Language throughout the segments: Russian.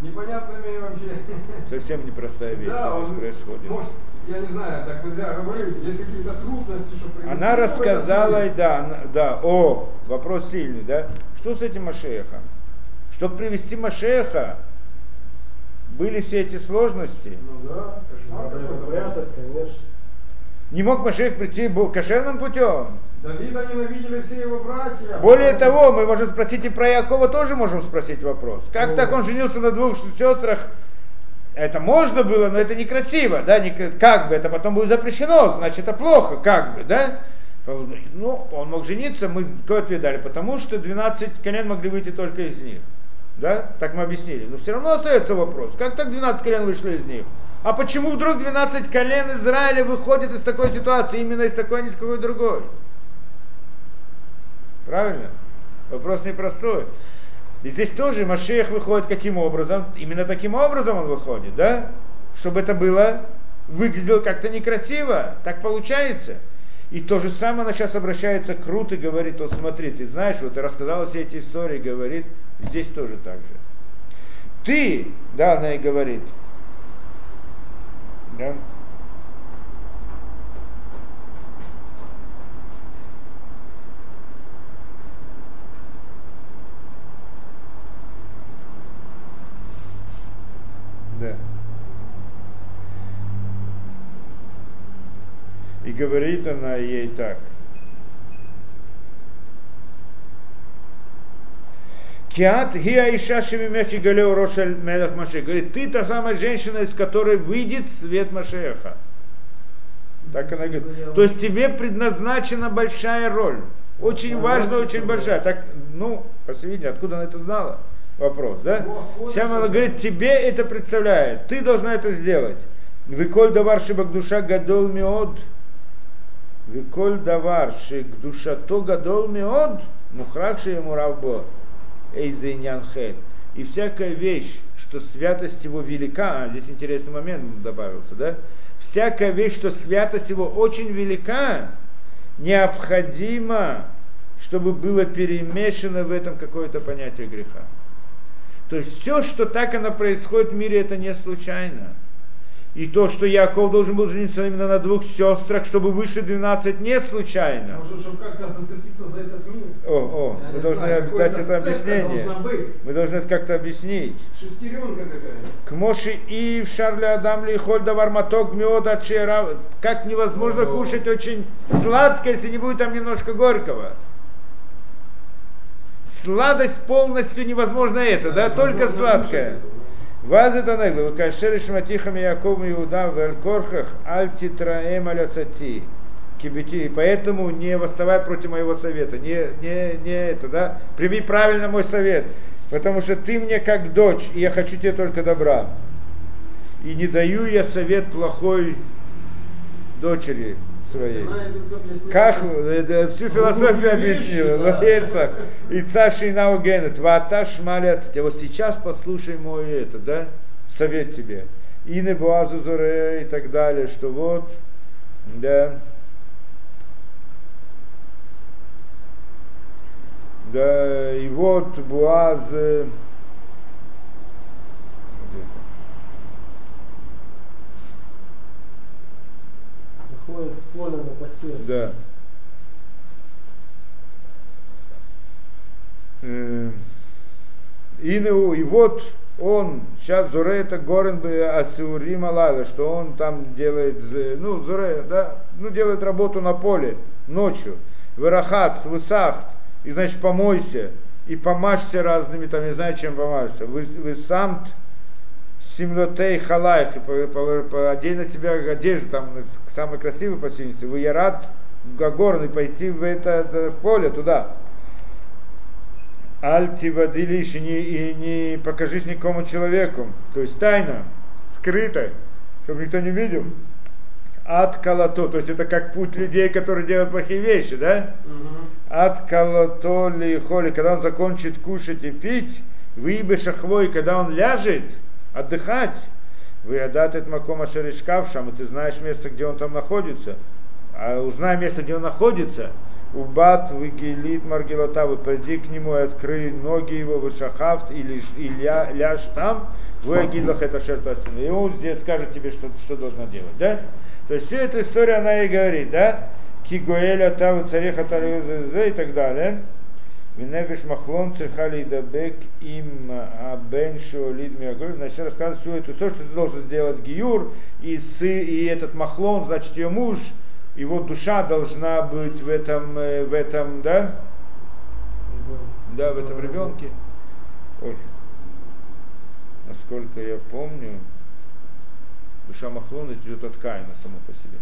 непонятными вообще. Совсем непростая вещь Да, здесь он, происходит. может, я не знаю, так нельзя говорить, есть какие-то трудности, что привести Она этот рассказала, мир. да, она- да, о, вопрос сильный, да? Что с этим Машехом? Чтобы привести Машеха, были все эти сложности. Ну да, кошмар прятать, конечно. Не мог Машех прийти кошерным путем. Давида ненавидели все его братья. Более того, мы можем спросить и про Якова тоже можем спросить вопрос. Как Ну. так он женился на двух сестрах? Это можно было, но это некрасиво, да, не, как бы, это потом будет запрещено, значит это плохо, как бы, да. Ну, он мог жениться, мы какой ответ дали, потому что 12 колен могли выйти только из них. Да, так мы объяснили. Но все равно остается вопрос, как так 12 колен вышло из них? А почему вдруг 12 колен Израиля выходит из такой ситуации, именно из такой, а не из какой другой? Правильно? Вопрос непростой. И здесь тоже Машех выходит каким образом? Именно таким образом он выходит, да? Чтобы это было, выглядело как-то некрасиво. Так получается. И то же самое она сейчас обращается к Рут и говорит, вот смотри, ты знаешь, вот ты рассказала все эти истории, говорит, здесь тоже так же. Ты, да, она и говорит, да, Да. И говорит она ей так. Киат гиа иша шемимехи галео рошель мелах Машех. Говорит, ты та самая женщина, из которой выйдет свет Машеха. Так она говорит. То есть тебе предназначена большая роль. Очень важная, очень большая. Так, ну, по видимости, откуда она это знала? Вопрос, да? Она говорит, тебе это представляет, ты должна это сделать. Виколь давар душа гадол миод. Виколь давар душа то гадол миод. Мухракши ему равбо. Эйзейнян. И всякая вещь, что святость его велика, а здесь интересный момент добавился, да? Всякая вещь, что святость его очень велика, необходимо, чтобы было перемешано в этом какое-то понятие греха. То есть все, что так оно происходит в мире, это не случайно. И то, что Яков должен был жениться именно на двух сестрах, чтобы выше 12, не случайно. Может, чтобы как-то зацепиться за этот мир. О, о, Я мы должны знаю, дать это объяснение. Мы должны это как-то объяснить. Шестеренка какая-то. К Моши и в Шарле Адам ли холь давар маток мед от чера. Как невозможно О. кушать очень сладко, если не будет там немножко горького. Сладость полностью невозможно это, да, только Невозможно сладкое. кушать Ваз это негло, кашер шматихам Яков и Иуда в Элькорхах аль титраэм аляцати. Кибити. И поэтому не восставай против моего совета. Не, не, не это, да? Прими правильно мой совет. Потому что ты мне как дочь, и я хочу тебе только добра. И не даю я совет плохой дочери своей. Как э, да, всю философию объяснила, лоец, и цаши наугенет, ваташ маляцте. Вот сейчас послушай мой это, да, совет тебе. И не буазу зоре и так далее, что вот, да, да, и вот Буаз, э, где это? Выходит в поле на посев. Да. Э, И, ну, и вот он, сейчас Зуре это Горен Асиурим Алайла, что он там делает, ну, Зуре, да, ну, делает работу на поле ночью. Верахат, высахт, и значит помойся, и помажься разными, там, не знаю, чем помажься. Вы, вы Симлотей халайх, одень на себя одежду, там, самый красивый по вы я рад Гагорн и пойти в это, это в поле туда. Альти водилиш и не, и не покажись никому человеку, то есть тайно, скрыто, чтобы никто не видел. От калато, то есть это как путь людей, которые делают плохие вещи, да? Мгм. От калато ли холи, когда он закончит кушать и пить, выебе шахвой, когда он ляжет отдыхать, вы отдать этот макома шеришкавшам, и ты знаешь место, где он там находится, а узнай место, где он находится, Убат выгелит маргелота, вы пойди к нему и открой ноги его, вышахавт или и ля, ляж там, вы агидлах это шертасина. И он здесь скажет тебе, что, что должна делать, да? То есть всю эту историю она и говорит, да? Кигуэля таву цареха и так далее. Венефиш махлон цехали дабек им абен шуолид миагуль. Значит, рассказывает всю эту историю, что ты должен сделать гиюр, и, сы, и этот махлон, значит, ее муж, его душа должна быть в этом, э, в этом, да? Да, в этом ребенке. Ой. Насколько я помню, душа Махлона идет от Каина само по себе.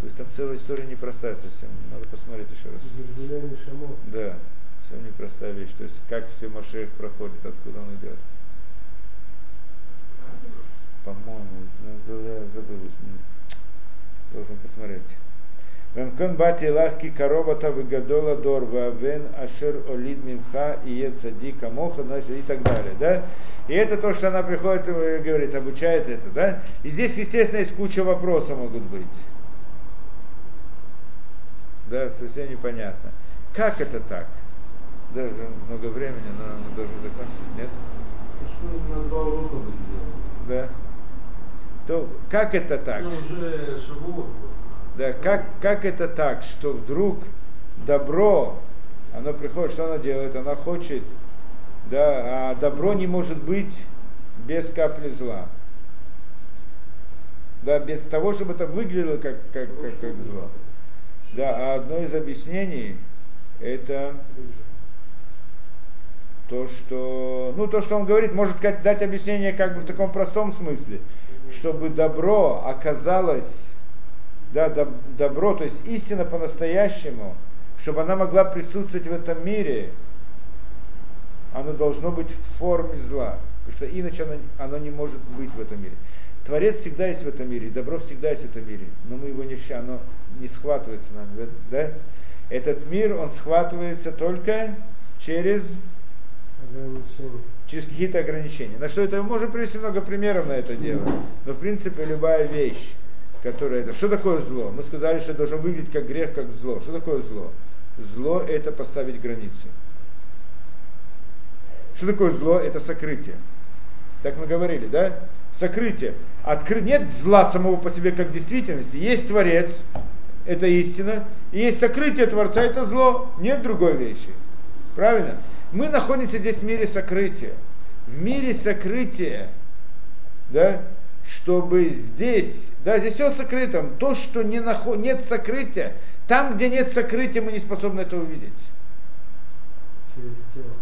То есть там целая история непростая совсем. Надо посмотреть еще раз. Да, совсем непростая вещь. То есть как все Машех проходит, откуда он идет. По-моему, ну, я забыл. Должен посмотреть. Вемкон бати лахки коробата выгадола дор вен ашер олид мимха и е цадика моха, значит, и так далее, да? И это то, что она приходит и говорит, обучает это, да? И здесь, естественно, есть куча вопросов могут быть да, совсем непонятно. Как это так? Даже много времени, но мы должны закончить, нет? Что на два урока бы сделали? Да. То как это так? Ну, уже шавуот. Да, как, как это так, что вдруг добро, оно приходит, что оно делает? Она хочет, да, а добро не может быть без капли зла. Да, без того, чтобы это выглядело как, как, как, как зло. Да, а одно из объяснений это то, что, ну, то, что он говорит, может сказать, дать объяснение как бы в таком простом смысле, чтобы добро оказалось, да, добро, то есть истина по-настоящему, чтобы она могла присутствовать в этом мире, оно должно быть в форме зла, потому что иначе оно, оно не может быть в этом мире. Творец всегда есть в этом мире, добро всегда есть в этом мире, но мы его не оно не схватывается нами, да? Этот мир, он схватывается только через через какие-то ограничения. На что это мы можем привести много примеров на это дело. Но в принципе любая вещь, которая это. Что такое зло? Мы сказали, что должно выглядеть как грех, как зло. Что такое зло? Зло это поставить границы. Что такое зло? Это сокрытие. Так мы говорили, да? Сокрытие. Откры... Нет зла самого по себе как действительности. Есть Творец, это истина, и есть сокрытие Творца, это зло, нет другой вещи. Правильно? Мы находимся здесь в мире сокрытия. В мире сокрытия, да, чтобы здесь, да, здесь все сокрытом, то, что не наход... нет сокрытия, там, где нет сокрытия, мы не способны это увидеть. Через тело.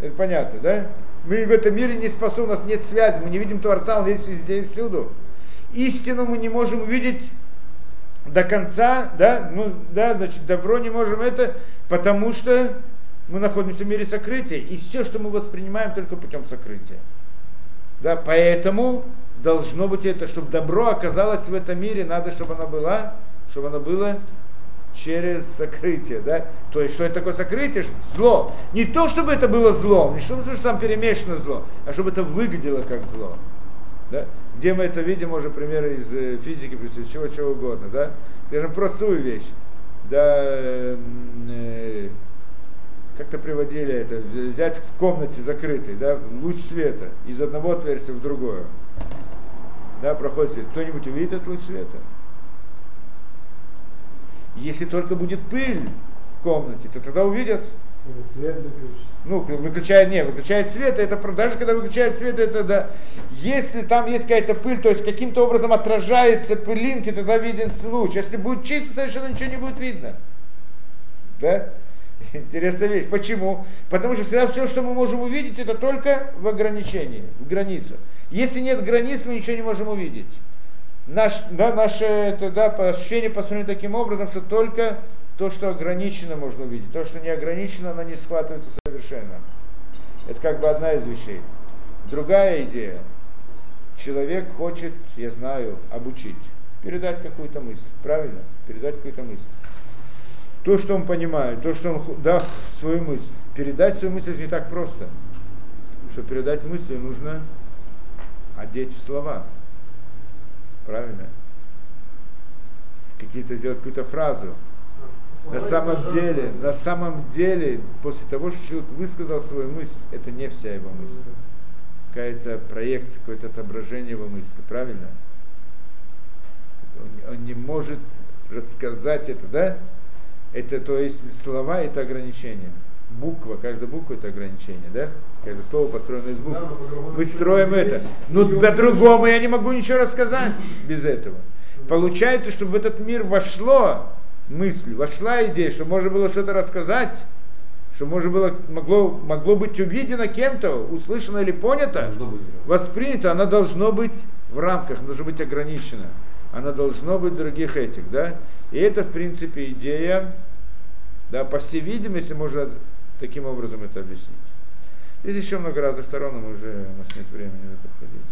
Это понятно, да? Мы в этом мире не способны, у нас нет связи, мы не видим Творца, Он есть везде и всюду. Истину мы не можем увидеть до конца, да, ну, да, значит, добро не можем это, потому что мы находимся в мире сокрытия, и все, что мы воспринимаем, только путем сокрытия. Да, поэтому должно быть это, чтобы добро оказалось в этом мире, надо, чтобы оно было, чтобы оно было через сокрытие, да? То есть, что это такое сокрытие? Зло. Не то, чтобы это было злом, не чтобы что там перемешано зло, а чтобы это выглядело как зло. Да? Где мы это видим, уже примеры из э, физики, из чего, чего угодно, да? Скажем, простую вещь. Да, э, как-то приводили это, взять в комнате закрытой, да, луч света из одного отверстия в другое. Да, проходит свет. Кто-нибудь увидит этот луч света? Если только будет пыль в комнате, то тогда увидят. Или свет выключить ну, выключает, не, выключает свет, это даже когда выключает свет, это да, если там есть какая-то пыль, то есть каким-то образом отражается пылинки, тогда виден луч. Если будет чисто, совершенно ничего не будет видно. Да? Интересная вещь. Почему? Потому что всегда все, что мы можем увидеть, это только в ограничении, в границах. Если нет границ, мы ничего не можем увидеть. Наш, да, наше да, ощущение построено таким образом, что только то, что ограничено, можно увидеть. То, что не ограничено, оно не схватывается совершенно. Это как бы одна из вещей. Другая идея. Человек хочет, я знаю, обучить. Передать какую-то мысль. Правильно? Передать какую-то мысль. То, что он понимает, то, что он, да, свою мысль. Передать свою мысль не так просто. Чтобы передать мысли, нужно одеть в слова. Правильно? Какие-то сделать какую-то фразу На самом деле, на самом деле, после того, что человек высказал свою мысль, это не вся его мысль. Какая-то проекция, какое-то отображение его мысли, правильно? Он, он не может рассказать это, да? Это, то есть, слова это ограничение. Буква, каждая буква это ограничение, да? Каждое слово построено из букв. Мы строим это. Ну, по-другому я не могу ничего рассказать без этого. Получается, чтобы в этот мир вошло мысль, вошла идея, что можно было что-то рассказать, что можно было, могло, могло быть увидено кем-то, услышано или понято, воспринято, оно должно быть в рамках, должно быть ограничено. Оно должно быть других этих, да? И это, в принципе, идея, да, по всей видимости, можно таким образом это объяснить. Здесь еще много разных сторон, но мы уже, у нас нет времени в это входить.